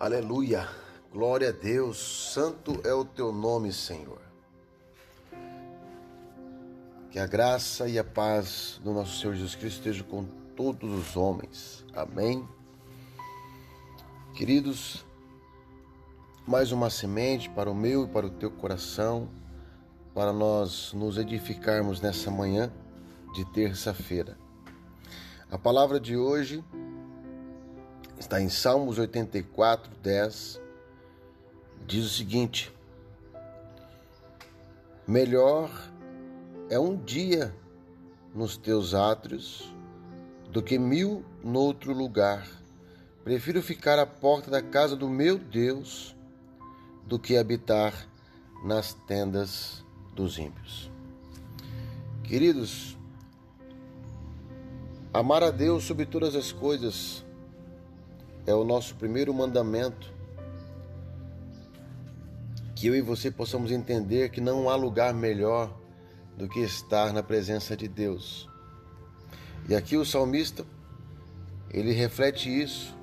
Aleluia. Glória a Deus. Santo é o teu nome, Senhor. Que a graça e a paz do nosso Senhor Jesus Cristo estejam com todos os homens. Amém. Queridos, mais uma semente para o meu e para o teu coração, para nós nos edificarmos nessa manhã de terça-feira. A palavra de hoje está em Salmos 84, 10, diz o seguinte: Melhor é um dia nos teus átrios do que mil noutro lugar. Prefiro ficar à porta da casa do meu Deus do que habitar nas tendas dos ímpios. Queridos, amar a Deus sobre todas as coisas é o nosso primeiro mandamento. Que eu e você possamos entender que não há lugar melhor do que estar na presença de Deus. E aqui o salmista, ele reflete isso,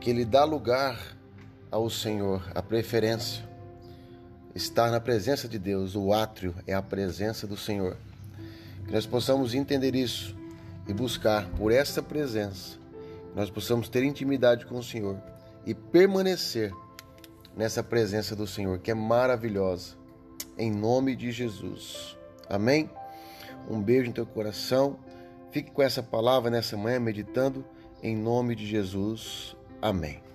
que ele dá lugar ao Senhor, a preferência. Estar na presença de Deus, o átrio é a presença do Senhor. Que nós possamos entender isso e buscar por essa presença nós possamos ter intimidade com o Senhor e permanecer nessa presença do Senhor, que é maravilhosa, em nome de Jesus. Amém? Um beijo no teu coração. Fique com essa palavra nessa manhã, meditando em nome de Jesus. Amém.